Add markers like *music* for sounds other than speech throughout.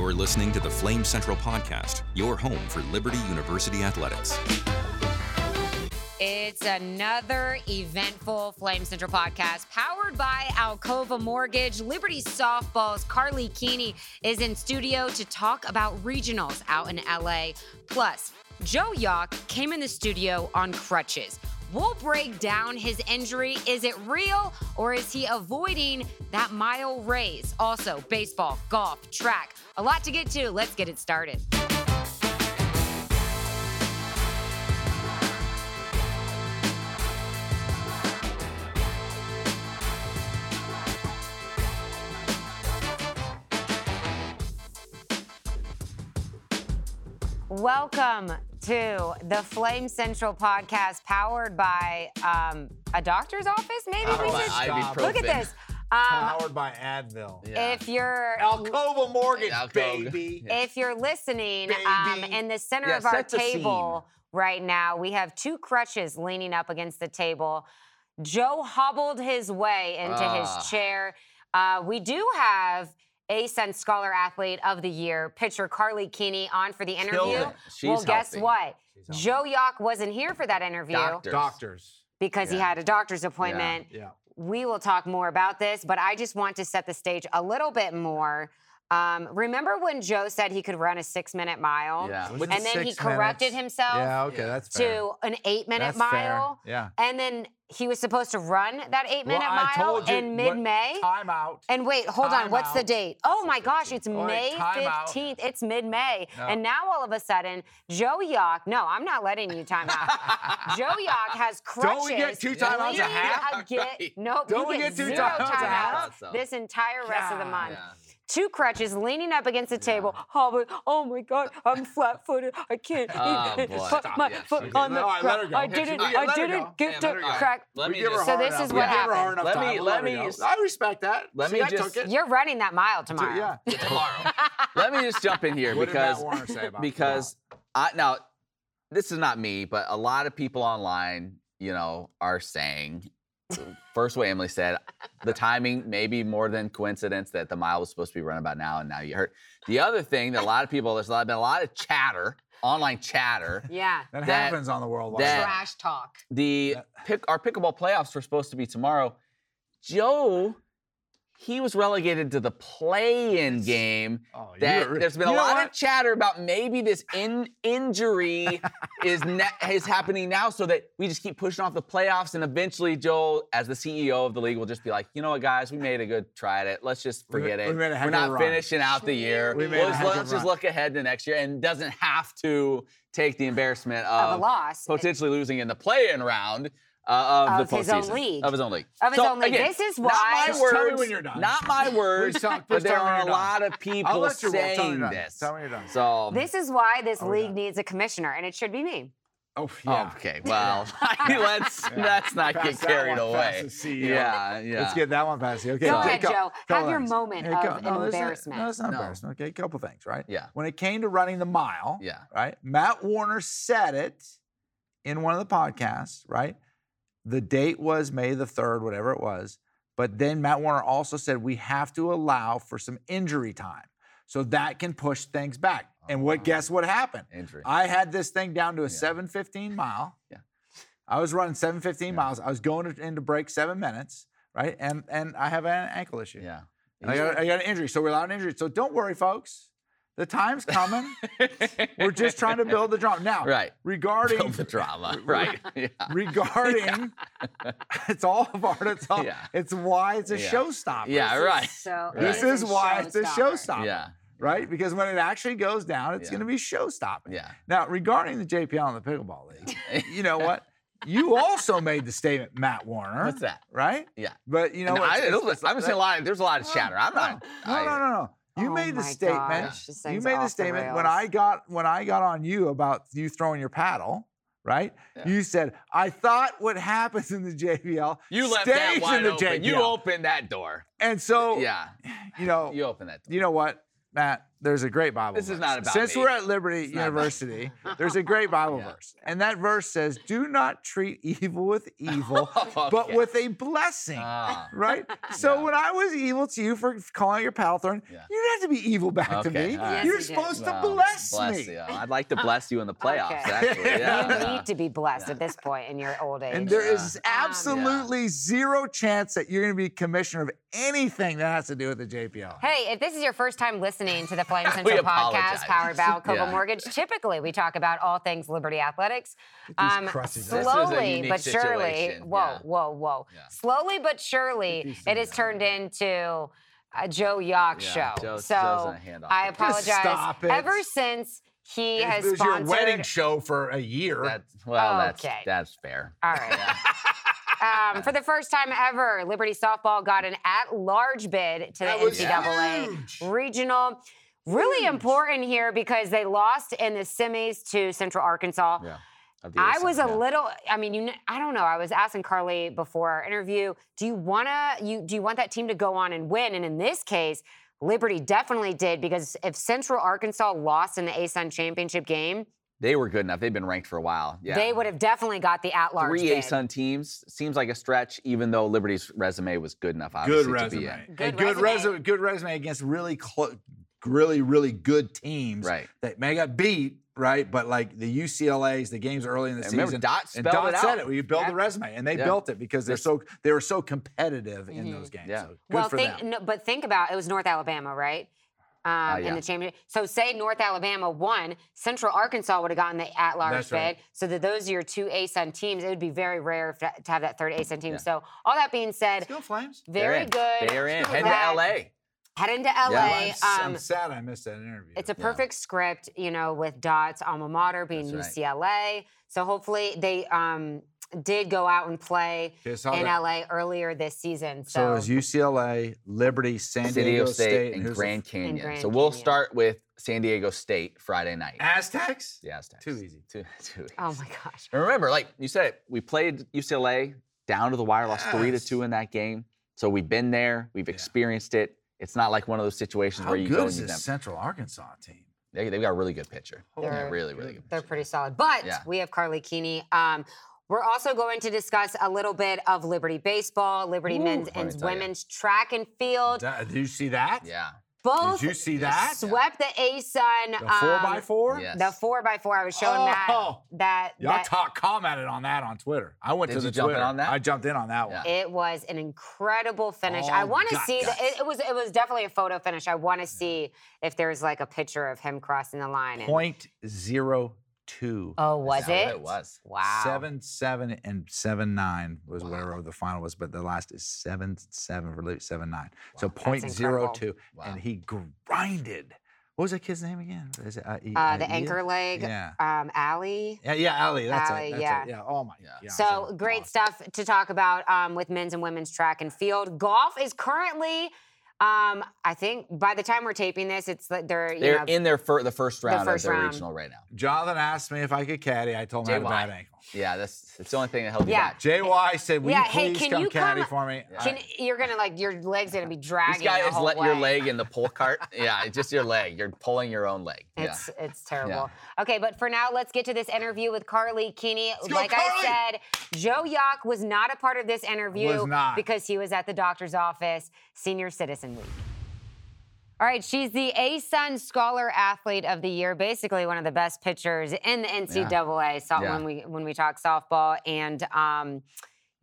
You're listening to the Flame Central Podcast, your home for Liberty University athletics. It's another eventful Flame Central podcast powered by Alcova Mortgage. Liberty Softball's Karlie Keeney is in studio to talk about regionals out in LA. Plus, Joe Jauch came in the studio on crutches. We'll break down his injury. Is it real or is he avoiding that mile race? Also, baseball, golf, track. A lot to get to. Let's get it started. Welcome to the Flame Central podcast powered by um, a doctor's office, maybe? Powered we should- ibuprofen. Look at this. Um, Powered by Advil. Yeah. if you're Alcova Mortgage, Alcova. baby. Yeah. if you're listening, um, in the center Yeah, of our set the scene. table right now, we have two crutches leaning up against the table. Joe hobbled his way into Ah. his chair. Uh, we do have ASUN Scholar Athlete of the Year, pitcher Karlie Keeney, on for the interview. She's well, guess healthy. what? She's. Joe Jauch wasn't here for that interview Doctors. Doctors. because he had a doctor's appointment. Yeah. We will talk more about this, but I just want to set the stage a little bit more. Um, remember when Joe said he could run a six minute mile? Yeah. Was With- it And then he corrected minutes? himself Yeah, okay, that's fair. to an eight minute That's fair. mile. Yeah. And then he was supposed to run that eight minute well, mile in mid May. Time out. And wait, hold on. What's the date? Oh my gosh, it's Wait, May timeout. 15th. It's mid May. No. And now all of a sudden, Joe Jauch, no, I'm not letting you time out. *laughs* Joe Jauch has crutches. Don't we get two timeouts a half? Again, Right. nope, Don't we get get two zero timeouts a half? timeouts this entire rest of the month. Yeah. Two crutches leaning up against the table. Oh, my, oh my God, I'm flat footed. I can't Oh, put Stop. my Yes, foot okay. on the All right, let her ground. go. I didn't, she- I didn't get Yeah, to let her go. crack. Let me give her just. So this is what give happened. Let me- We'll let me I respect that. Let See, me I just- took it. You're running that mile tomorrow. yeah. *laughs* tomorrow. Let me just jump in here because Matt Warner say about because I now this is not me, but a lot of people online, you know, are saying first what Emily said, the timing may be more than coincidence that the mile was supposed to be run about now and now you heard. The other thing that a lot of people there's a lot, been a lot of chatter, online chatter. Yeah. That, That- happens on the World Wide that- Trash talk. The That- pick our pickleball playoffs were supposed to be tomorrow. Joe, he was relegated to the play-in game. Oh, that there's been a lot what? of chatter about maybe this in, injury *laughs* is ne- is happening now, so that we just keep pushing off the playoffs, and eventually Joel, as the CEO of the league, will just be like, you know what, guys, we made a good try at it. Let's just forget we it. made We're not finishing out the year. We made We'll just- heck of a let's just look ahead to next year, and doesn't have to take the embarrassment Of of, a loss. potentially losing in the play-in round. Uh, of, Of the his own league. Of his own league. Of his So, own league. again, This is why. Not my words. tell me when you're done. Not my *laughs* words. Please tell- but there tell me when are a you're done. lot of people let you roll. Tell saying this. Tell me you're done. So This is why this league done. needs a commissioner, and it should be me. Oh, Oh, yeah. okay. *laughs* Well, *laughs* let's Yeah. let's not Pass get carried away. Yeah, yeah. Let's get that one past you. Okay. Go okay, ahead, cou- Joe. Have your things. moment Hey, of no, that's not- embarrassment. No, it's not No. embarrassment. Okay, a couple things, right? Yeah. When it came to running the mile, Yeah. right? Matt Warner said it in one of the podcasts, right? The date was May the 3rd, whatever it was. But then Matt Warner also said we have to allow for some injury time. So that can push things back. And what Oh. guess what happened? Injury. I had this thing down to a Yeah. 715 mile. Yeah. I was running 715 Yeah. miles. I was going to, into break seven minutes, right? And and I have an ankle issue. yeah. I got, I got an injury. So we're allowed an injury. So don't worry, folks. The time's coming. *laughs* we're just trying to build the drama. Now, right. regarding Build the drama. Right. *laughs* Yeah. regarding *laughs* it's all of art. It's all Yeah. it's why it's a Yeah. showstopper. Yeah. This is Right. So This is why it's a showstopper. Yeah. Right? Because when it actually goes down, it's Yeah. going to be show stopping. Yeah. Now, regarding the JPL and the pickleball league, you know what? You also made the statement, Matt Warner. What's that? Right? Yeah. But you know And what? I, It's- it was- I'm saying a lot. Of, there's a lot of chatter. I'm not. No, I- no, no, no. You Oh made the statement. gosh, You made the off the statement when. I got when I got on you about you throwing your paddle. Right? Yeah. You said I thought what happens in the *laughs* JPL You left stays that wide in the open. JPL. You opened that door. and so Yeah. you know You opened that door. you know what, Matt? There's a great Bible This is verse. not about Since me. we're at Liberty It's University, *laughs* there's a great Bible Yeah. verse. And that verse says, Do not treat evil with *laughs* evil, but Okay. with a blessing. Ah. Right? *laughs* So Yeah. when I was evil to you for calling your pal thorn, Yeah. you didn't have to be evil back to me. all right. Yes, You're you did. supposed to bless, bless me. you. I'd like to bless you in the playoffs, Okay. actually. Yeah. You need to be blessed at this point in your old age. And there Yeah. is absolutely zero chance that you're going to be commissioner of anything that has to do with the JPL. Hey, if this is your first time listening to the Flame *laughs* Central podcast powered by Alcova Yeah. Mortgage, typically we talk about all things Liberty athletics. Um, crutches This is a slowly unique but surely, situation, whoa, yeah. whoa, whoa. Yeah. Slowly but surely, it has turned into a Joe Jauch Yeah, show. Joe's- so Joe's gonna hand off I apologize. stop it. Ever since he has it was your wedding show for a year. That's, well, that's Okay. that's fair. All right. *laughs* Um, for the first time ever, Liberty softball got an at-large bid to the That was NCAA huge. regional. Really important here because they lost in the semis to Central Arkansas. Yeah. I was a yeah. little. I mean, you. kn- I don't know. I was asking Karlie before our interview. Do you wanna? You do you want that team to go on and win? And in this case, Liberty definitely did because if Central Arkansas lost in the ASUN championship game, They were good enough. They've been ranked for a while. Yeah. they would have definitely got the at-large Three. ASUN teams seems like a stretch, even though Liberty's resume was good enough. good Obviously, resume. To be in. Good And good resume. resume. Good resume against really close, really, really good teams. Right. That may got beat, right? But like the UCLA's, the games early in the And remember, season. Dot and Dot it said out. it. We build Yeah. the resume, and they Yeah. built it because they're so they were so competitive in Mhm. those games. Yeah. So good well, for think, them. no, but think about it was North Alabama, right? Um, Uh, In the championship. So say North Alabama won, Central Arkansas would have gotten the at-large bid. right. So that those are your two ASUN teams. It would be very rare to, to have that third ASUN team. Yeah. So all that being said, Let's go Flames. They're very in. good. They're in. Head to LA. Head into Yeah. LA. Well, I'm, s- I'm um, sad I missed that interview. it's a Yeah. perfect script, you know, with Dot's alma mater being That's UCLA. So hopefully they um, did go out and play Okay, in that- LA earlier this season. So So, it was UCLA, Liberty, San San Diego Diego State, and who's the Grand Canyon. Grand so we'll Canyon. start with San Diego State Friday night. Aztecs. The Aztecs. Too easy. Too, *laughs* too easy. oh my gosh. And remember, like you said, we played UCLA down to the wire, lost three to two in that game. So we've been there, we've experienced it. It's not like one of those situations How where you good go is and this beat them. Central Arkansas team? They, they've got a really good pitcher. Holy Yeah, They're- really, really good. They're pitcher. pretty solid. But Yeah. we have Karlie Keeney. Um, we're also going to discuss a little bit of Liberty baseball, Liberty Ooh, men's and tell ya. women's track and field. Da- Did you see that? Yeah. Both Did you see that? swept the ASUN. The four um, by four. Yes. The four by four. I was showing that Oh. that Y'all that talk commented on that on Twitter. I went Did to the you jump in Twitter. on that? I jumped in on that Yeah. one. it was an incredible finish. I Oh, want to gut, see the, it, it was it was definitely a photo finish. I want to see if there's like a picture of him crossing the line. and- Point zero two. oh, was it? It was. Wow. Seven seven and seven nine was whatever the final was, but the last is seven seven for Luke, seven nine. So point zero two, Wow. and he grinded. What was that kid's name again? Is it, uh, E- Uh, uh, the Ian? anchor leg. Yeah. Um, Allie. Yeah, yeah, Ali. That's Ali, it. That's yeah. it. Yeah. Oh my. Yeah. Yeah. So great stuff to talk about um, with men's and women's track and field. Golf is currently, um, I think, by the time we're taping this, it's like they're you They're know in their fir- the first round the first of their round. regional right now. Jonathan asked me if I could caddy. I told him I had a bad ankle. Yeah, that's it's the only thing that held you Yeah. back. JY said, "Will Yeah, you hey, please can come you caddy come- for me?" Can, I- you're gonna like your legs gonna be dragging. This guy the is whole letting your leg in the pull cart. *laughs* yeah, it's just your leg. You're pulling your own leg. Yeah. It's it's terrible. Okay, but for now, let's get to this interview with Karlie Keeney. go, like Karlie! I said, Joe Jauch was not a part of this interview Was not. because he was at the doctor's office, Senior Citizen Week. All right, she's the ASUN Scholar Athlete of the Year, basically one of the best pitchers in the NCAA. So Yeah. when we when we talk softball and um,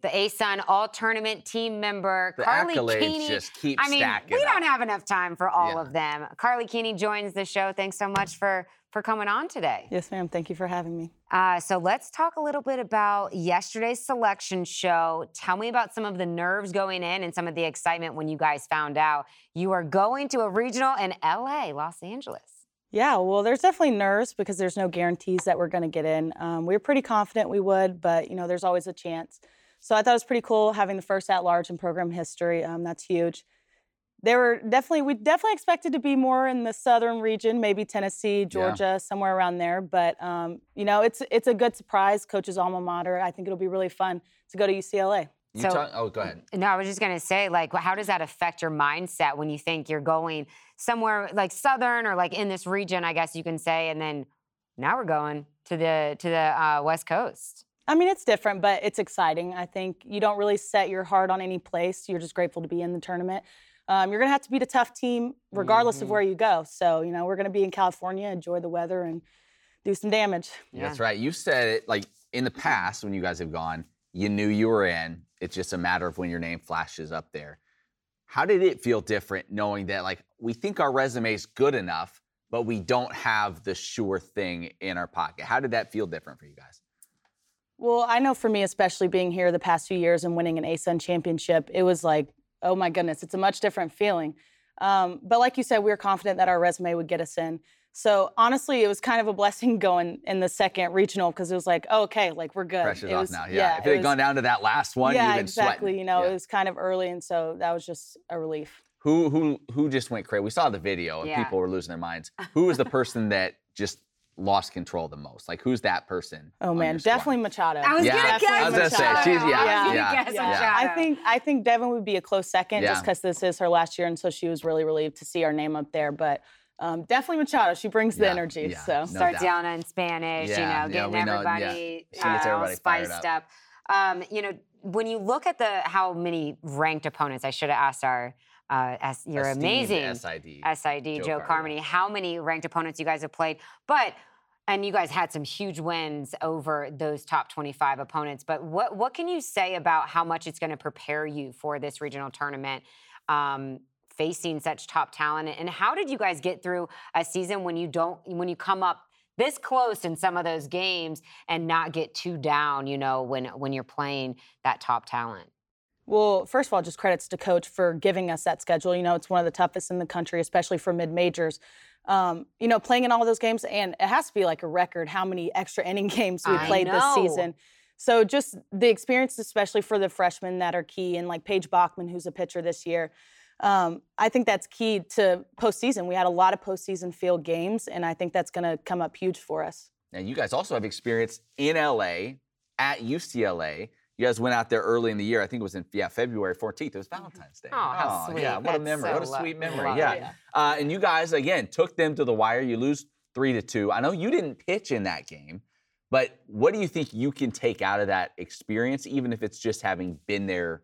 the ASUN All Tournament team member, The Karlie accolades Keeney. just keep I mean, stacking we don't up. have enough time for all Yeah. of them. Karlie Keeney joins the show. Thanks so much for for coming on today. Yes, ma'am. Thank you for having me. Uh, so let's talk a little bit about yesterday's selection show. Tell me about some of the nerves going in and some of the excitement when you guys found out you are going to a regional in LA, Los Angeles. Yeah, well, there's definitely nerves because there's no guarantees that we're going to get in. Um, we were pretty confident we would, but you know, there's always a chance. So I thought it was pretty cool having the first at large in program history. Um, that's huge. There were definitely we definitely expected to be more in the southern region, maybe Tennessee, Georgia, somewhere around there. But um, you know, it's it's a good surprise. Coach's alma mater. I think it'll be really fun to go to UCLA. You So- talk, oh, go ahead. No, I was just gonna say, like, how does that affect your mindset when you think you're going somewhere like southern or like in this region, I guess you can say, and then now we're going to the to the uh, west coast. I mean, it's different, but it's exciting. I think you don't really set your heart on any place. You're just grateful to be in the tournament. Um, you're going to have to beat a tough team regardless of Mhm. where you go. So, you know, we're going to be in California, enjoy the weather, and do some damage. That's right. You said it like in the past when you guys have gone, you knew you were in. It's just a matter of when your name flashes up there. How did it feel different knowing that like we think our resume is good enough, but we don't have the sure thing in our pocket? How did that feel different for you guys? Well, I know for me, especially being here the past few years and winning an ASUN championship, it was like, oh my goodness, it's a much different feeling. Um, but like you said, we were confident that our resume would get us in. So honestly, it was kind of a blessing *laughs* going in the second regional because it was like, oh, okay, like we're good. Pressure's It off was- now. Yeah. if it it had gone down to that last one, yeah, you'd been exactly. sweating. You know, Yeah. it was kind of early, and so that was just a relief. Who who who just went crazy? We saw the video and Yeah. people were losing their minds. Who was the person that just lost control the most? Like who's that person? Oh man, your squad? definitely Machado. I was Yeah, gonna I was gonna say, she's- yeah, I was yeah, guess yeah. I think I think Devin would be a close second Yeah. just because this is her last year, and so she was really relieved to see our name up there. But um, definitely Machado. She brings the energy. yeah. So No starts doubt. yelling in Spanish, Yeah, you know, getting we know, yeah. everybody, She gets uh, all everybody fired spiced up. Um, you know, when you look at the how many ranked opponents, I should have asked our uh, as your Esteemed amazing SID. SID Joe, Joe Carmody, how many ranked opponents you guys have played, but. And you guys had some huge wins over those top 25 opponents. But what what can you say about how much it's going to prepare you for this regional tournament, um, facing such top talent? And how did you guys get through a season when you don't when you come up this close in some of those games and not get too down? You know, when when you're playing that top talent. Well, first of all, just credits to coach for giving us that schedule. You know, it's one of the toughest in the country, especially for mid majors. Um, you know, playing in all of those games, and it has to be like a record how many extra inning *laughs* games we I played this season. So just the experience, especially for the freshmen that are key, and like Paige Bachman, who's a pitcher this year. Um, I think that's key to postseason. We had a lot of postseason field games, and I think that's going to come up huge for us. Now you guys also have experience in LA at UCLA. You guys went out there early in the year. I think it was in yeah February 14th. It was Valentine's Day. Oh, how sweet. Yeah, what a memory. so what a lo- sweet memory. love Yeah. it. Uh, and you guys again took them to the wire. You lose three to two. I know you didn't pitch in that game, but what do you think you can take out of that experience, even if it's just having been there,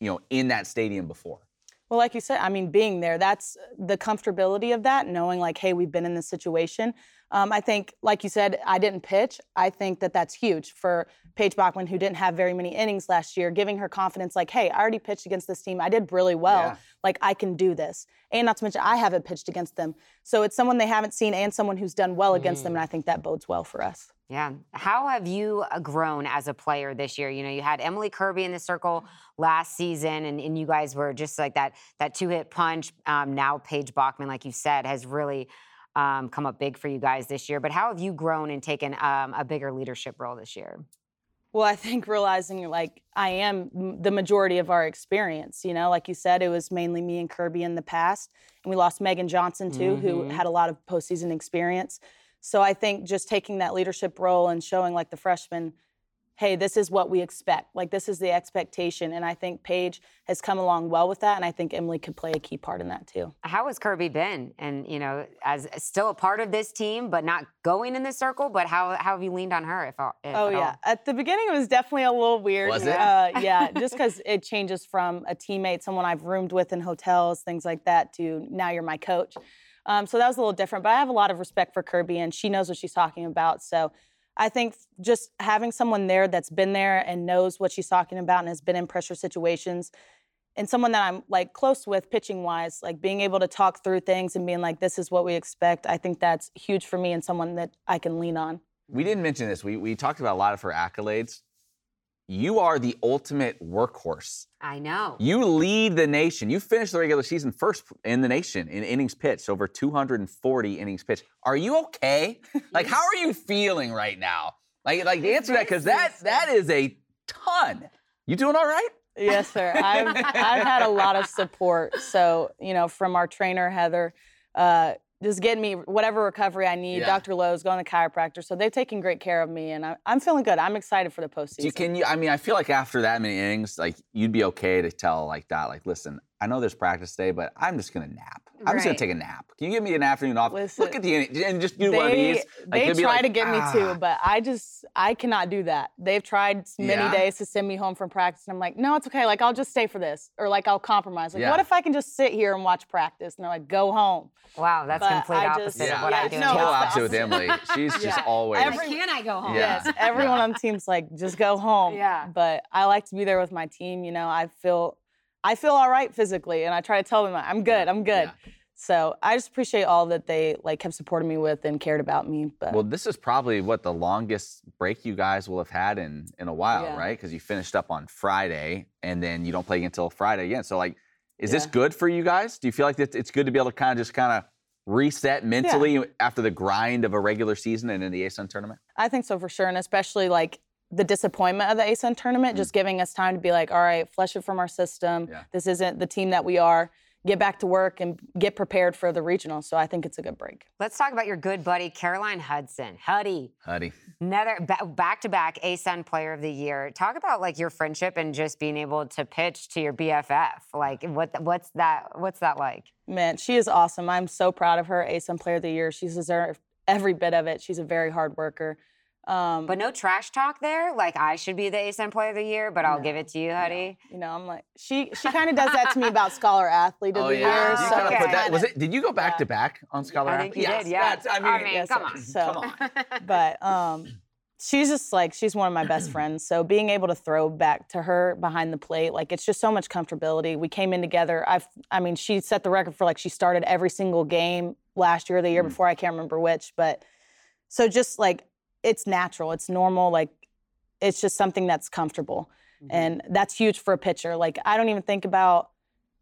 you know, in that stadium before? Well, like you said, I mean, being there, that's the comfortability of that, knowing like, hey, we've been in this situation. Um, I think, like you said, I didn't pitch. I think that that's huge for Paige Bachman, who didn't have very many innings last year, giving her confidence like, hey, I already pitched against this team. I did really well. Yeah. Like, I can do this. And not to mention, I haven't pitched against them. So it's someone they haven't seen and someone who's done well against them. And I think that bodes well for us. Yeah. How have you uh, grown as a player this year? You know, you had Emily Kirby in the circle last season, and, and you guys were just like that that two hit punch. Um, now Paige Bachman, like you said, has really um, come up big for you guys this year. But how have you grown and taken um, a bigger leadership role this year? Well, I think realizing like I am the majority of our experience, you know, like you said, it was mainly me and Kirby in the past. And we lost Megan Johnson too, who Mhm. had a lot of postseason experience. So I think just taking that leadership role and showing like the freshmen, hey, this is what we expect. Like this is the expectation. And I think Paige has come along well with that. And I think Emily could play a key part in that too. How has Kirby been? And you know, as still a part of this team, but not going in the circle. But how, how have you leaned on her? If, if Oh at yeah, all? at the beginning it was definitely a little weird. Was it? Uh, *laughs* yeah, just because it changes from a teammate, someone I've roomed with in hotels, things like that, to now you're my coach. Um, so that was a little different. But I have a lot of respect for Kirby, and she knows what she's talking about. So I think just having someone there that's been there and knows what she's talking about and has been in pressure situations. And someone that I'm like close with pitching wise, like being able to talk through things and being like, this is what we expect. I think that's huge for me and someone that I can lean on. We didn't mention this. We, we talked about a lot of her accolades. You are the ultimate workhorse. I know. You lead the nation. You finished the regular season first in the nation in innings pitched, over 240 innings pitched. Are you okay? *laughs* Like, how are you feeling right now? Like, like answer that because that that is a ton. You doing all right? Yes, sir. I've I've had a lot of support. So you know, from our trainer Heather, uh, just getting me whatever recovery I need. Yeah. Dr. Lowe's going to the chiropractor, so they've taken great care of me, and I, I'm feeling good. I'm excited for the postseason. Do you, can you? I mean, I feel like after that many innings, like you'd be okay to tell like that, like, listen, I know there's practice today, but I'm just gonna nap. I'm just gonna take a nap. Can you give me an afternoon off? Listen, Look at the inning and just do one of these. Like, they try like, to get me "Ah." too, but I just I cannot do that. They've tried many Yeah? days to send me home from practice, and I'm like, no, it's okay. Like I'll just stay for this, or like I'll compromise. Like, Yeah. what if I can just sit here and watch practice? And they're like, go home. Wow, that's But complete I opposite just- of what I yeah, do. no, Total the it's opposite with. Emily. *laughs* She's just always. Every- can I go home? Yeah. Yes, everyone on the team's like, just go home. Yeah. But I like to be there with my team. You know, I feel I feel all right physically, and I try to tell them I'm good. I'm good. Yeah. So I just appreciate all that they like kept supporting me with and cared about me. But Well, this is probably what the longest break you guys will have had in in a while, Yeah. right? Because you finished up on Friday and then you don't play until Friday again. So, like, is this good for you guys? Do you feel like it's it's good to be able to kind of just kind of reset mentally after the grind of a regular season and in the ASUN tournament? I think so for sure, and especially like the disappointment of the ASUN tournament, mm-hmm. just giving us time to be like, all right, flush it from our system. Yeah. This isn't the team that we are. Get back to work and get prepared for the regional. So I think it's a good break. Let's talk about your good buddy, Caroline Hudson. Huddy. Huddy. Another back to back ASUN Player of the Year. Talk about like your friendship and just being able to pitch to your BFF. Like what what's that what's that like? Man, she is awesome. I'm so proud of her. ASUN Player of the Year. She's deserved every bit of it. She's a very hard worker. Um, But no trash talk there. Like I should be the ASUN Player of the Year, but I'll No, give it to you, Huddy. you know, I'm like she. She *laughs* kind of does that to me about Scholar Athlete of Oh the yeah. Year. You so kinda okay. put that- was it? Did you go back Yeah. to back on Scholar I think you Athlete? did, yeah. That's- I mean, Yes, come on. So- come on. *laughs* but um she's just like she's one of my best *clears throat* friends so being able to throw back to her behind the plate like it's just so much comfortability we came in together i've i mean she set the record for like she started every single game last year or the year Mm. before i can't remember which but so just like it's natural it's normal like it's just something that's comfortable mm-hmm. and that's huge for a pitcher like i don't even think about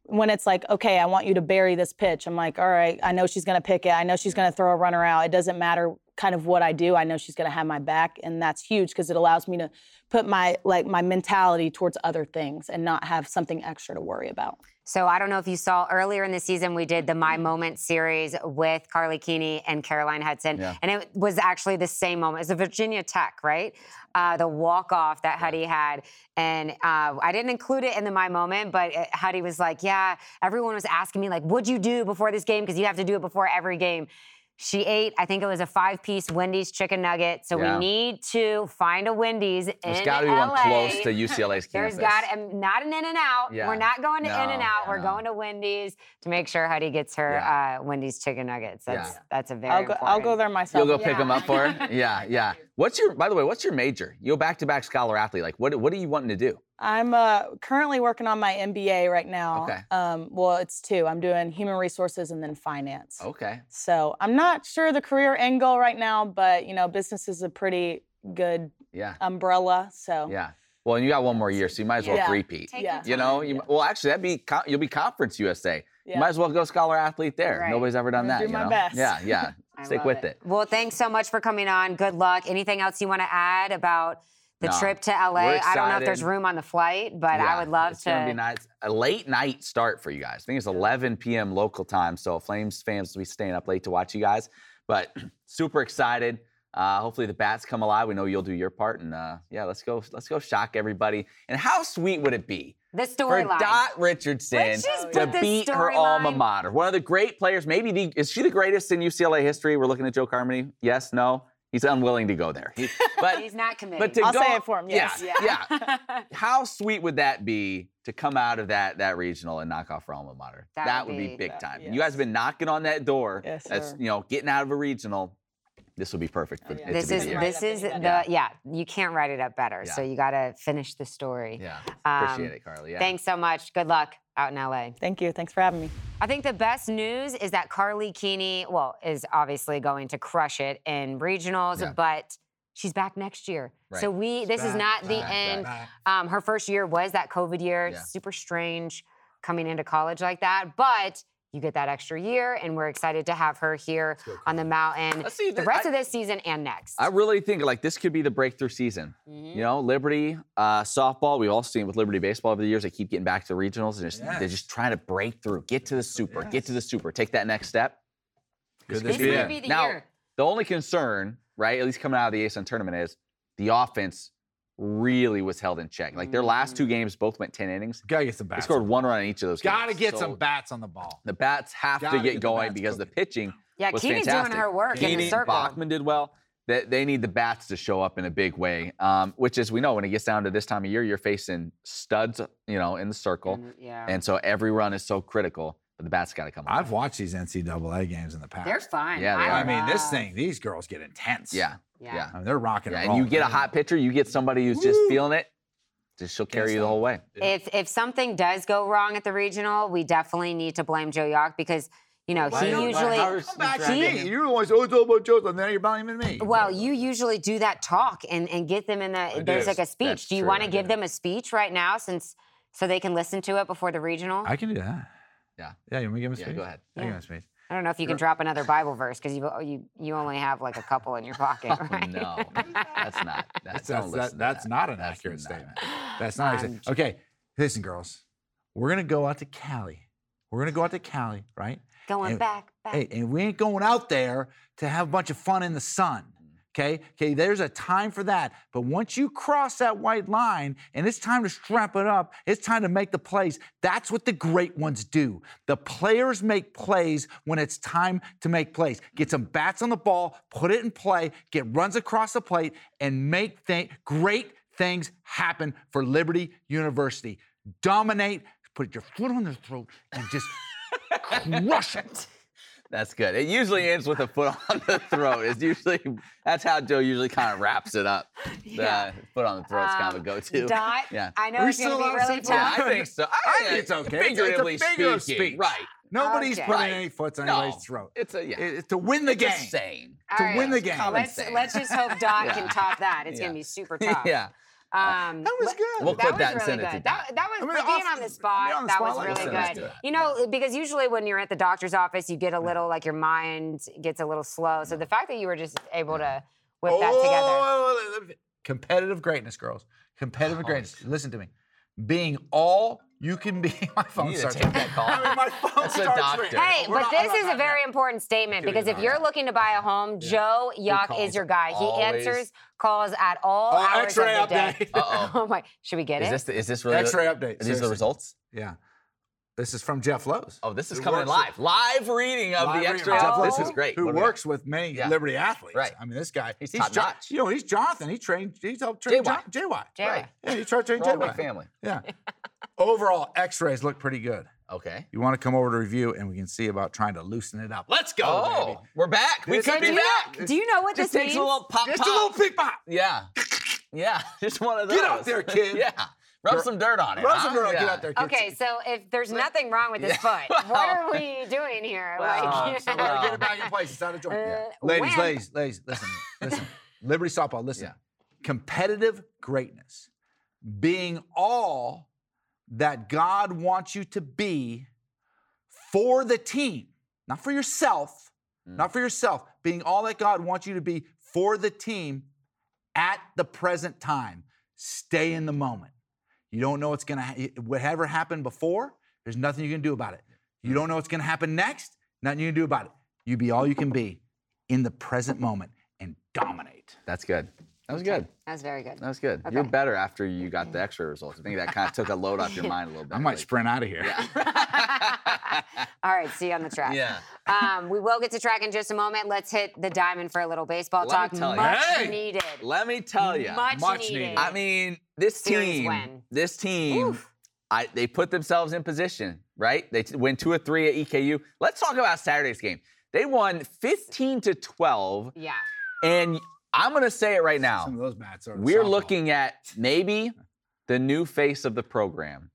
when it's like, okay, I want you to bury this pitch. I'm like, all right, I know she's going to pick it. I know she's going to throw a runner out. It doesn't matter kind of what I do. I know she's going to have my back, and that's huge because it allows me to put my like my mentality towards other things and not have something extra to worry about. So I don't know if you saw earlier in the season we did the My Moment series with Karlie Keeney and Caroline Hudson, Yeah. and it was actually the same moment. It's a Virginia Tech, right? Uh, the walk off that Huddy had, and uh, I didn't include it in the My Moment, but uh, Huddy was like, "Yeah, everyone was asking me like, what'd you do before this game? Because you have to do it before every game." She ate, I think it was a five-piece Wendy's chicken nugget. So Yeah. we need to find a Wendy's There's in got to be LA. one close to *laughs* UCLA's campus. There's got and not an In and Out. Yeah. We're not going to In and No, Out. We're no. going to Wendy's to make sure Huddy gets her Yeah. uh, Wendy's chicken nuggets. That's Yeah. that's a very. I'll go, I'll go there myself. You'll go pick them up for her? *laughs* Yeah, yeah. What's your, by the way, what's your major? You go back to back scholar athlete. Like, what, what are you wanting to do? I'm uh, currently working on my MBA right now. Okay. Um, well, it's two. I'm doing human resources and then finance. Okay. So I'm not sure the career end goal right now, but you know, business is a pretty good Yeah, umbrella. So yeah. Well, and you got one more year, so you might as well Yeah. repeat. Take Yeah. You know, time. you, well, actually, that'd be you'll be Conference USA. yeah. You might as well go scholar athlete there. Right. Nobody's ever done I'm that. do you my know? best. Yeah, yeah. *laughs* I Stick with it. Well, thanks so much for coming on. Good luck. Anything else you want to add about the No. trip to LA? I don't know if there's room on the flight, but I would love it's to. gonna be nice. A late night start for you guys. I think it's 11 p.m. local time, so Flames fans will be staying up late to watch you guys. But *clears throat* super excited. Uh, hopefully the bats come alive. We know you'll do your part, and uh, yeah, let's go. Let's go shock everybody. And how sweet would it be the for storyline. Dot Richardson to beat her alma mater? One of the great players. Maybe the, is she the greatest in UCLA history? We're looking at Joe Carmody. Yes, no. He's unwilling to go there. He- *laughs* but He's not committed. but to I'll go, say it for him, yes. Yeah, yeah. *laughs* How sweet would that be to come out of that that regional and knock off her alma mater? That That, would would be, be- big that- time. yes. You guys have been knocking on that door. Yes, That's sir. you know getting out of a regional. This will be perfect for Oh, yeah. this is the this is the any yeah. You can't write it up better. So you got to finish the story. yeah. Um, Appreciate it, Karlie. Yeah. Thanks so much. Good luck out in LA. Thank you. Thanks for having me. I think the best news is that Karlie Keeney, well, is obviously going to crush it in regionals, Yeah. but she's back next year. Right. So Right. we this is Back, not the back, end. back. Um, her first year was that COVID year, Yeah. super strange coming into college like that, but you get that extra year, and we're excited to have her here on the mountain Let's see, the th- rest I- of this season and next. I really think like this could be the breakthrough season. Mhm. You know, Liberty uh, softball. We've all seen with Liberty baseball over the years. They keep getting back to the regionals and just, they're just trying to break through, get to the super, get to the super, take that next step. Could This be might it? be the now, year. the only concern, right, at least coming out of the ASUN tournament, is the offense really was held in check. Like their last two games both went 10 innings. Gotta get some bats. They scored one run in each of those games. Gotta games. get So some bats on the ball. The bats have Gotta to get get going bats because the pitching Yeah, was Keeney's fantastic. doing her work in the circle. Bachman did well. They, they need the bats to show up in a big way, um, which is we know when it gets down to this time of year, you're facing studs, you know, in the circle, And, yeah. and so every run is so critical. But the bats got to come. I've alive. watched these NCAA games in the past. They're fine. Yeah, they I are. mean, this thing, these girls get intense. yeah, Yeah. yeah. I mean, they're rocking Yeah, and and you rolling. get a hot pitcher, you get somebody who's just feeling it, just she'll carry you the whole way. If if something does go wrong at the regional, we definitely need to blame Joe Jauch because you know Why he usually Come back to he- me. You're always oh, always all about Joseph, and then you're blaming me. well, you usually do that talk and and get them in the there's do. like a speech. That's do you want to give them a speech right now since so they can listen to it before the regional? I can do that. Yeah. Yeah, you want me to give him a Yeah, go ahead. I can give him a speech. I don't know if you can drop another Bible verse because you you you only have like a couple in your pocket. *laughs* Oh, no, that's not. *laughs* That's, That's, don't that's, that, that's that. not an That's accurate not- statement. That's not I'm accurate. Okay, listen, girls. We're gonna go out to Cali. We're gonna go out to Cali, right? Going And- back, back. Hey, and we ain't going out there to have a bunch of fun in the sun. Okay? Okay, there's a time for that. But once you cross that white line and it's time to strap it up, it's time to make the plays. That's what the great ones do. The players make plays when it's time to make plays. Get some bats on the ball, put it in play, get runs across the plate, and make th- great things happen for Liberty University. Dominate, put your foot on their throat, and just *laughs* crush it. That's good. It usually ends with a foot on the throat. It's usually that's how Joe usually kind of wraps it up. *laughs* The Yeah. foot on the throat's kind of a Um, go-to. Dot, Yeah. I know We it's going still to be really tough. Yeah, I think so. I think it's okay. It's- it's a Figuratively figure of speaking, speech. right? Nobody's Okay. putting Right. any foots on No, anybody's throat. It's a yeah. It- It's to win the it's game. a saying. All to right, win the game. Common Let's let's just hope Dot can Yeah. top that. It's Yeah. going to be super *laughs* tough. yeah. Um, That was good. We'll that clip was that and really send it good. to that, that was I mean, for being off- on the spot. on the that spot, was like really that. good. You know, because usually when you're at the doctor's office, you get a little like your mind gets a little slow. So the fact that you were just able to whip that together. Oh, Competitive greatness, girls. Competitive greatness. Listen to me. Being all you can be. *laughs* My phone need to starts take ringing. that call. *laughs* I mean, my phone That's a doctor. ringing. Hey, We're but not- this I'm not is a very about- important statement because if you're minute. looking to buy a home, Joe Jauch is your guy. He answers calls at all Oh, hours X-ray of the day. update. *laughs* Uh-oh. oh my! Should we get Is it? this the, is this really X-ray update. Are these the results? Yeah. This is from Jeff Lowe's. Oh, this is Who coming in live. with- Live reading of Live the reading extra. of Jeff This is great. Who What do we got? works with many Yeah. Liberty athletes. Right. I mean, this guy. He's Jo- top-notch. You know, he's Jonathan. He trained. He's helped train JY. Jon- JY. Jay, Right. Yeah, he tried to all JY. family. Yeah. Overall, X-rays look pretty good. Okay. You want to come over to review, and we can see about trying to loosen it up. Let's go, Oh, baby. we're back. We This could be you back. do you know what Just this takes means? a little pop, Just pop. a little pick pop. Yeah. Yeah. *laughs* Just one of those. Get out there, kid. yeah. Rub some dirt on it. Rub huh? some dirt on. Get Yeah. out there, kid. Okay, so if there's nothing wrong with this *laughs* Yeah. foot, what are we doing here? Well, like, so Well- get it back in *laughs* place. It's out of joint. Uh, Ladies, when? ladies, ladies, listen, listen. Liberty softball, listen. Yeah. Competitive greatness, being all that God wants you to be for the team, not for yourself, Mm. not for yourself, being all that God wants you to be for the team at the present time. Stay in the moment. You don't know what's gonna, ha- whatever happened before, there's nothing you can do about it. You don't know what's gonna happen next, nothing you can do about it. You be all you can be in the present moment and dominate. That's good. That was good. That was very good. That was good. You're better after you got the X-ray results. I think that kind of took a load off your mind a little bit. *laughs* I might Like- sprint out of here. *laughs* All right, see you on the track. Yeah. Um, we will get to track in just a moment. Let's hit the diamond for a little baseball Let talk. me tell you. Much Hey! needed. Let me tell you. Much, Much needed. needed. I mean, this Series team, win. this team, I, they put themselves in position, right? They t- win two or three at EKU. Let's talk about Saturday's game. They won 15 to 12, yeah. and I'm gonna say it right now. Some of those bats are. We're softball. looking at maybe the new face of the program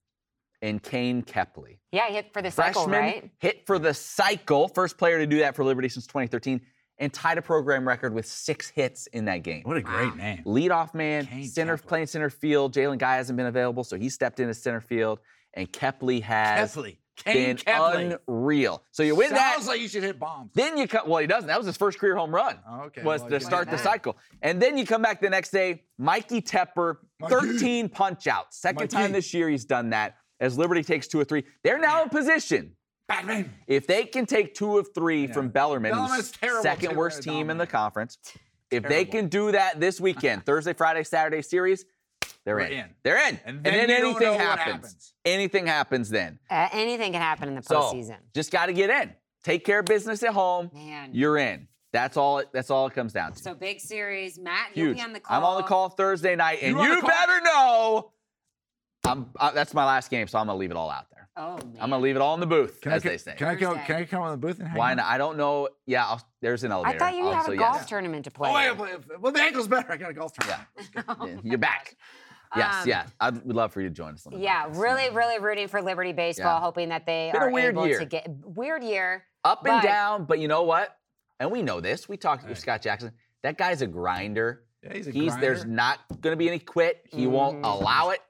in Kane Kepley. Yeah, hit for the cycle, right? hit for the cycle, first player to do that for Liberty since 2013, and tied a program record with six hits in that game. What a great name. Leadoff man, Kane center Kepley. playing center field. Jalen Guy hasn't been available, so he stepped into center field, and Kepley has Kepley. Kane been Kepley. unreal. So you win that. Sounds like you should hit bombs. Then you come. Well, he doesn't. That was his first career home run. Okay. Was Well, to start the not. cycle, and then you come back the next day. Mikey Tepper, Mikey. 13 punch outs. Second Mikey. time this year he's done that. As Liberty takes two or three, they're now in position Batman. If they can take two of three Yeah. from Bellarmine, Bellarmine's who's terrible, second worst uh, team in the conference, if they can do that this weekend, *laughs* Thursday, Friday, Saturday series, they're We're in. in. They're in. And And then then, you don't anything happens. happens. Anything happens then. Uh, anything can happen in the So postseason. just got to get in. Take care of business at home. Man. You're in. That's all. It, that's all it comes down to. so big series. Matt, you'll Huge. be on the call. I'm on the call Thursday night, and You on you better know. I'm. Uh, that's my last game, so I'm gonna leave it all out there. Oh man. I'm gonna leave it all in the booth, Can as I, they say. Can I go? Thursday. Can I come on the booth and hang Why not? I don't know. Yeah, I'll, there's an elevator. I thought you have so a golf yes. tournament to play. Oh, in. wait, wait, well, the ankle's better. I got a golf tournament. Yeah, *laughs* you're back. Yes, Um, yeah. I would would love for you to join us. On the Yeah, podcast. really, really rooting for Liberty baseball, Yeah. hoping that they Been a are weird able year. to get weird year. Up and but- down, but you know what? And we know this. We talked Right. with Scott Jackson. That guy's a grinder. Yeah, he's a He's there's not going to be any quit. He won't Mhm. allow it.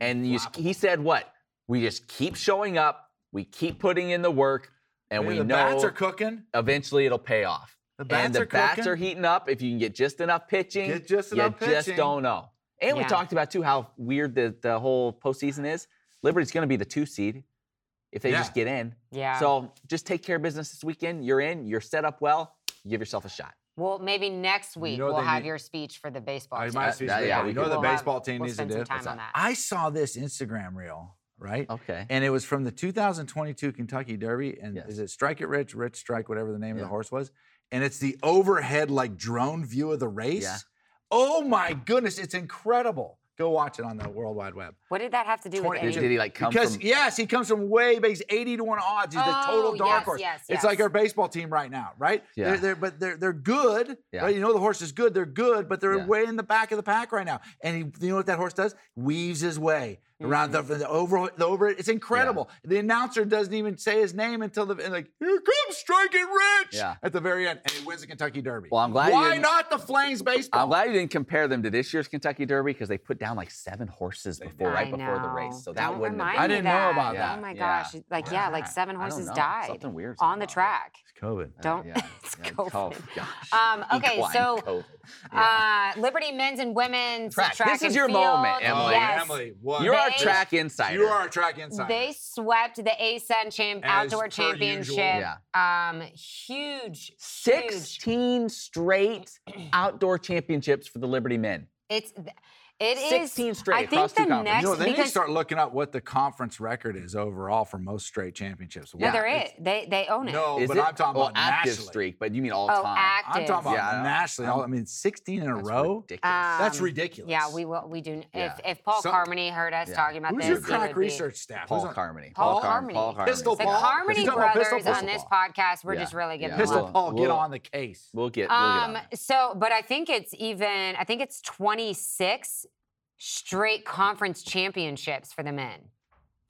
And you, he said what? We just keep showing up. We keep putting in the work, and Hey, we the know bats are cooking. eventually it'll pay off. The bats and the are bats cooking. are heating up. If you can get just enough pitching, Get just enough you just don't know. And we talked about too how weird the, the whole postseason is. Liberty's going to be the two seed if they Yeah. just get in. Yeah. So just take care of business this weekend. You're in. You're set up well. You give yourself a shot. well, maybe next week know we'll have need? your speech for the baseball I team. might That- see that- uh, yeah, you we know the We'll have- baseball team we'll needs to spend do. some time What's on that? that. I saw this Instagram reel, right? Okay. And it was from the 2022 Kentucky Derby. And Yes. is it Strike It Rich, Rich Strike, whatever the name of the horse was? And it's the overhead, like drone view of the race. Yeah. Oh my goodness, it's incredible. Go watch it on the World Wide Web. What did that have to do with 20 Did, anything? did he like come because from? yes, he comes from way base, 80 to 1 odds. He's the oh, total Oh, dark yes, horse. yes, It's like our baseball team right now, right? Yeah. They're, they're, but they're they're good. Yeah. Right? You know the horse is good. They're good, but they're Yeah. way in the back of the pack right now. And he, you know what that horse does? Weaves his way around Mm-hmm. the, the over the over. It's incredible. The announcer doesn't even say his name until the and like here comes Strike It Rich Yeah. at the very end, and he wins the Kentucky Derby. Well, I'm glad you Why didn't- the Flames baseball? I'm glad you didn't compare them to this year's Kentucky Derby because they put down like seven horses before, I right before the race. So Don't that wouldn't have I didn't know about Oh that. Oh my Yeah. gosh. Like, yeah, like seven horses died Something weird's on the track. It's COVID. Don't. Yeah, *laughs* it's yeah, COVID. oh, gosh. Um, okay, Equine so COVID. Yeah. uh, Liberty men's and women's Track. track, This is your field. moment, Emily. Yes. Emily, what? You're our they- track insider. You are a track insider. They swept the ASUN champ As outdoor per championship. usual. Um, huge, huge. 16 straight *clears throat* outdoor championships for the Liberty men. It's it is 16 straight I across think two the conferences. next You know, they need to because start looking up what the conference record is overall for most straight championships. no, Yeah, they're it. They they own it. No, Is but it? I'm talking well, about active nationally. streak, but you mean all oh, time. active. I'm talking about Yeah, nationally. I'm- I mean, 16 in a That's row. ridiculous. That's Um, ridiculous. Yeah, we will. We do. Yeah. If if Paul Some- Carmody heard us Yeah. talking about Who's this, your he crack would be- research staff? Paul Who's on- Carmody. Paul Car- Carmody. Paul Carmody. Pistol The Paul? Carmody He's talking about brothers Pistol on this podcast, we're Yeah. just really getting Yeah. Pistol along. Paul, get We'll- on the case. We'll get. We'll get Um. on. So, but I think it's even. I think it's 26 straight conference championships for the men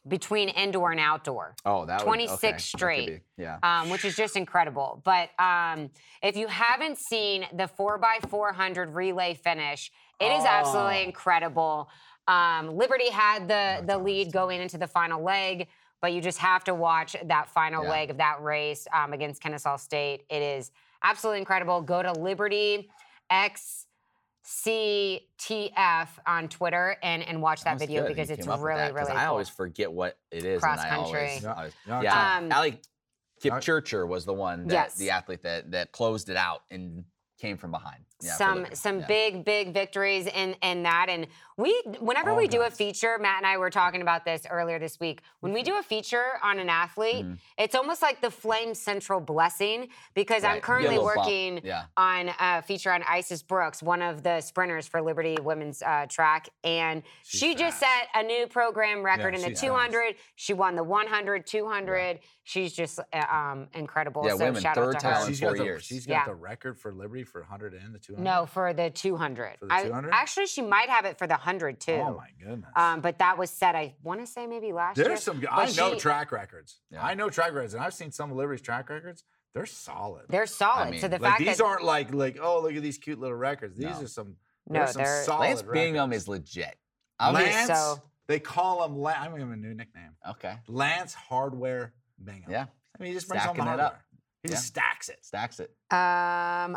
between indoor and outdoor. Oh, that would- 26 okay, that straight. be- Yeah. um, which is just incredible. But um, if you haven't seen the 4x400 relay finish, it is absolutely Oh. incredible. Um, Liberty had the, the lead going into the final leg, but you just have to watch that final Yeah. leg of that race um, against Kennesaw State. It is absolutely incredible. Go to Liberty X. CTF on Twitter and, and watch that was video good because you it's came up with really, that, 'cause really I always forget what it is. Cross and always, country. Yeah. always- Yeah. yeah. Um, Allie Yeah. Kipchirchir was the one that Yes. the athlete that that closed it out and came from behind. Yeah, some Liberty. some Yeah. big big victories in in that and we whenever All we do a feature matt and i were talking about this earlier this week when we do a feature on an athlete Mhm. it's almost like the flame central blessing because i'm Right. Get a currently working Yeah. on a feature on isis brooks one of the sprinters for liberty women's uh, track and She's she just set a new program record Yeah, in the she's 200 she won the 100 200 she's just uh, um, incredible Yeah, so women, shout third out to her talent. She's four got, the, years. she's got Yeah. the record for Liberty for 100 and the 200. No, for the 200. For the I- 200? actually, she might have it for the 100 too. Oh my goodness. Um, but that was set, I want to say maybe last year. There's some. But I know she- track records. Yeah. I know track records, and I've seen some of Liberty's track records. They're solid. They're solid. mean, so the like fact these that aren't like like oh look at these cute little records. These No. are some. No, there's some they're- solid Lance Bingham is legit. I'll Lance. so- They call him. La- I'm gonna give him a new nickname. okay. Lance Hardware Bingham. Yeah. I mean, he just brings home the Stacking it up. Hardware. He just stacks it. Stacks it. um,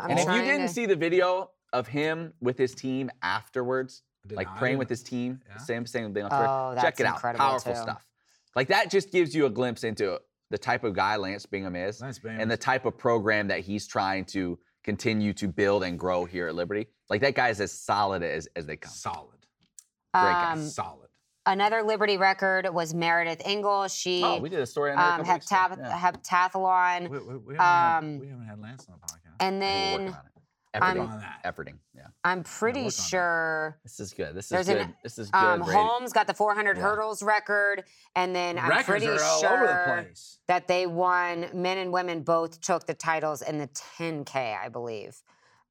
I'm and if you trying didn't to- see the video of him with his team afterwards, Did like not praying with his team, Yeah. same same thing on Twitter. Oh, Check that's it out. incredible, Powerful too. stuff. Like that just gives you a glimpse into the type of guy Lance Bingham is, Lance Bingham and the is- type of program that he's trying to continue to build and grow here at Liberty. Like that guy's as solid as, as they come. Solid. Great guy. Um, Solid. Another Liberty record was Meredith Engel. She Oh, we did a story on that um, couple weeks ago. heptath- Yeah. heptathlon. We, we, we, haven't had, um, we haven't had Lance on the podcast. And I think we're then working on it. I'm- Efforting. on that. Efforting. Yeah. I'm pretty work that. sure This is good. This is good. an, this is good. um. Holmes got the 400 Yeah. hurdles record. And then I'm Records pretty sure the that they won, men and women both took the titles in the 10K, I believe.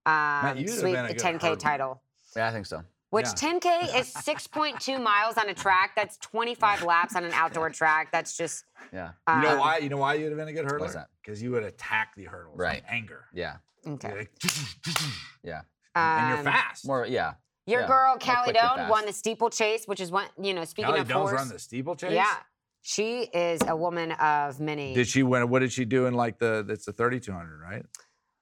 Um, you'd sweep the 10K hurdler. title. Yeah, I think so. Which Yeah. 10K is 6.2 miles on a track. That's 25 laps on an outdoor *laughs* track. That's just. Yeah. You know um, why? You know why you'd have been a good hurdler? Because you would attack the hurdles. Right. From anger. Yeah. Okay. Like, Yeah. and you're Um, fast. More. Yeah. Your Yeah, girl Callie quick Doan won fast. the steeplechase, which is one, you know, speaking Callie of Doan's horse. run the steeplechase. Yeah. She is a woman of many. Did she win? What did she do in like the? That's the 3200, right?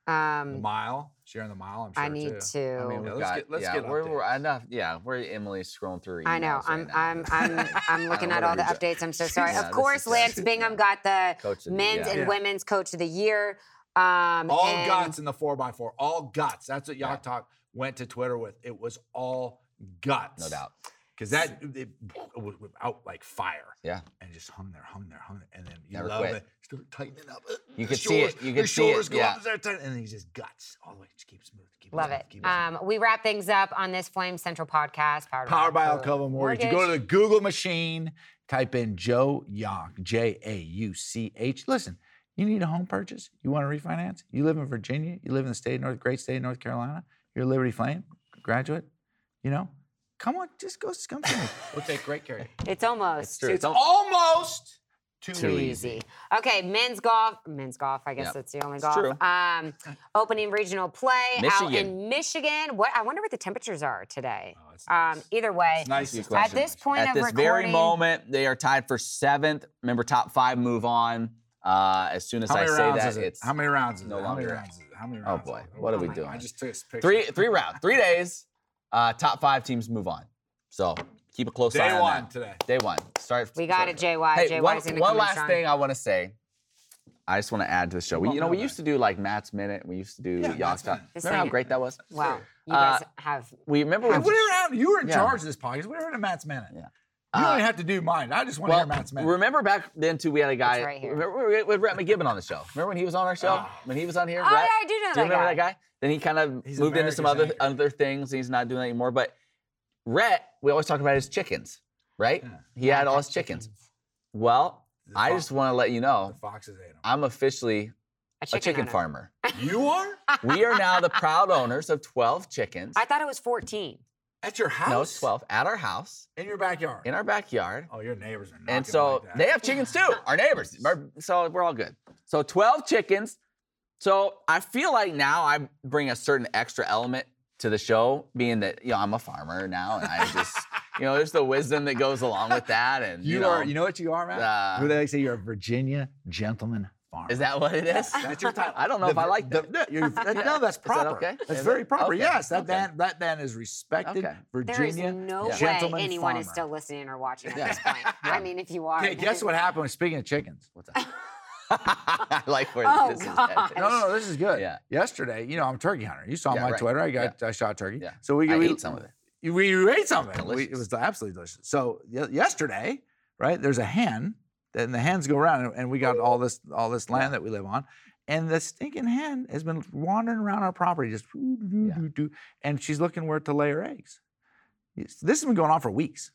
The um, mile. She ran the mile. I'm sure I need too. to. I mean, we've let's got, get- let's yeah, get we're, we're updates. enough. Yeah, we're Emily's scrolling through. I know. emails I'm right now. I'm I'm *laughs* I'm looking at all the are we doing? updates. I'm so sorry. Yeah, of course, Lance good. Bingham got the Coach of the- men's yeah. and Yeah. women's coach of the year. Um, all and guts in the four x four. All guts. That's what Yacht Yeah. Talk went to Twitter with. It was all guts. No doubt. Because that it, was out like fire. Yeah. And just hung there, hung there, hung there, and then you Never love quit. it. Start tightening up. You the could see it, you can could see it, go yeah. up, and then he just guts all the way. Just keep smooth. Keep Love it. keep. Um, we wrap things up on this Flame Central podcast, powered, Powered by Alcova Alcova Mortgage. You go to the Google machine, type in Joe Young, J A U C H. Listen, you need a home purchase. You want to refinance. You live in Virginia. You live in the state of North, great state of North Carolina. You're a Liberty Flame graduate. You know, come on, just go come see me. *laughs* We'll take great care of you. It's almost It's true. It's al- almost too, Too easy. easy. Okay, men's golf. Men's golf. I guess Yep. that's the only It's golf. true. Um, *laughs* opening regional play out in Michigan. What? I wonder what the temperatures are today. Oh, it's Um, nice. either way, It's nice. Good question. at this point At of this recording, very moment, they are tied for seventh. Remember, top five move on. Uh, as soon as I say that, it? it's How many rounds is no it? How many longer- rounds is it? How many rounds? Oh, boy. is it? What are we my- doing? I just took a picture. three three rounds, three days. Uh, top five teams move on. So keep a close eye on them. Day on one that. today. Day one. Start. we got start- it, JY. Hey, JY's one, gonna one last strong. thing I want to say. I just want to add to the show. We, you know, we used to do like Matt's minute. We used to do Yeah, Yogg's Matt's Talk. Minute. This Remember how great that was? Wow, you Uh, guys have. We remember Hey, when we were out. You were in Yeah. charge of this podcast. We were in a Matt's minute. Yeah. You don't Uh, even have to do mine. I just want to hear Matt's minute. remember back then too, we had a guy. right here. Remember we had Rhett McGibbon on the show. Remember when he was on our show? Oh. When he was on here, Oh yeah, I do know Do you remember guy. that guy? Then he kind of He's moved into some other anchor. other things. and He's not doing that anymore. But Rhett, we always talk about his chickens, right? Yeah. He had all his chickens. chickens. Well, The I fo- just want to let you the know, foxes ate them. I'm officially A a chicken, chicken farmer. *laughs* You are we are now the proud owners of 12 chickens. I thought it was 14. at your house. no, it's 12 at our house in your backyard. in our backyard. oh, your neighbors are. Not And so like that. they have chickens too, our neighbors. So we're all good. So 12 chickens. So I feel like now I bring a certain extra element to the show, being that you know I'm a farmer now, and I just *laughs* you know there's the wisdom that goes along with that, and You, you, know, are. You know what you are, Matt? uh, Who they like say you're a Virginia gentleman farmer. is that what it is? *laughs* That's your title. I don't know The if I like the- that. no, *laughs* you're- that- no, that's that proper. okay? That's Is very it? proper. Okay, Yes, that okay. man. That man is respected. Okay. There is Virginia no way gentleman anyone is still listening or watching at Yeah. this point. I mean, if you are. Okay, guess what happened? Speaking of chickens. What's that? *laughs* I like where Oh, this is God. headed. No, no, no, this is good. Yeah. Yesterday, you know, I'm a turkey hunter. You saw Yeah, my right. Twitter. I got I shot turkey. Yeah. So we I we, ate some of it. We, we ate some of it. We- it was absolutely delicious. So ye- yesterday, right? There's a hen, and the hens go around, and- and we got all this all this land that we live on, and the stinking hen has been wandering around our property, just doo, doo, doo, Yeah. doo, doo, and she's looking where to lay her eggs. This has been going on for weeks.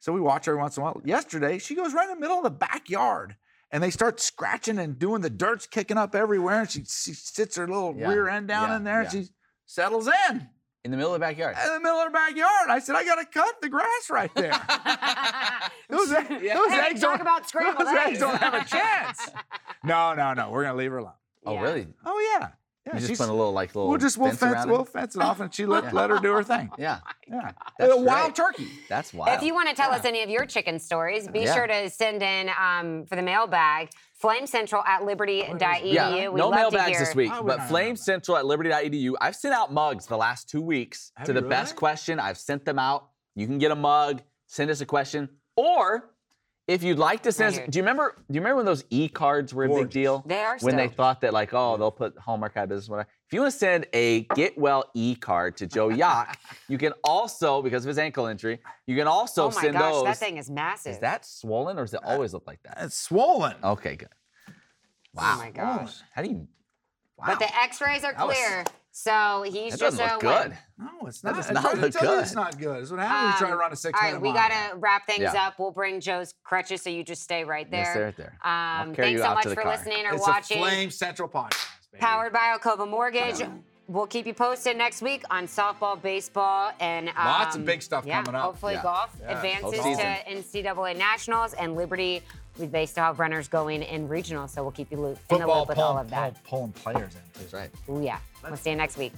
So we watch her every once in a while. Yesterday, she goes right in the middle of the backyard. And they start scratching and doing the dirt's kicking up everywhere. And she, she sits her little Yeah, rear end down yeah, in there yeah. and she settles in In the middle of the backyard. in the middle of her backyard. I said, I got to cut the grass right *laughs* there. *laughs* those e- those Hey, eggs talk don't, about scrambled those eggs eggs. don't have a chance. *laughs* No, no, no. We're going to leave her alone. Oh, really? Oh, yeah. Yeah You just she's- put a little like little. we'll just we'll fence fence, it? we'll fence it off and she let, Yeah. let her do her *laughs* thing. Yeah, Yeah. That's a wild turkey. that's wild. If you want to tell us any of your chicken stories, be Yeah. sure to send in um, for the mailbag, flamecentral at liberty.edu. Yeah, we no love to mailbags hear. this week, Oh, but don't have Flame. Central at liberty.edu. I've sent out mugs the last two weeks Have to you the best question. I've sent them out. You can get a mug, send us a question, or If you'd like to send, us, do you remember? Do you remember when those e cards were a big deal? They are when they thought that like, oh, they'll put Hallmark out of business. Whatever. If you want to send a get well e card to Joe *laughs* Jauch, you can also because of his ankle injury, you can also send those. oh my send gosh, those. that thing is massive. Is that swollen or does it uh, always look like that? It's swollen. Okay, good. Oh wow. Oh Wow. my gosh. How do you? Wow. But the X-rays are That was- clear, so he's that just doesn't a look win. good. No, it's That not. does I not tried look tell good. It's not good. It's what happens when you try to Um, run a six All right, we gotta wrap things Yeah. up. We'll bring Joe's crutches, so you just stay right there. Yes, they're right there. Um, thanks so much for car. listening or It's watching. a Flame Central podcast. Baby. Powered by Alcova Mortgage. We'll keep you posted next week on softball, baseball, and um, Lots of big stuff yeah, coming up. Hopefully, Yeah. golf Yeah, advances postseason. to NCAA nationals and Liberty. They still have runners going in regional, so we'll keep you loop, in the Football loop with all pulling, of that. pulling players in too. That's right. Ooh, yeah. We'll see you next week.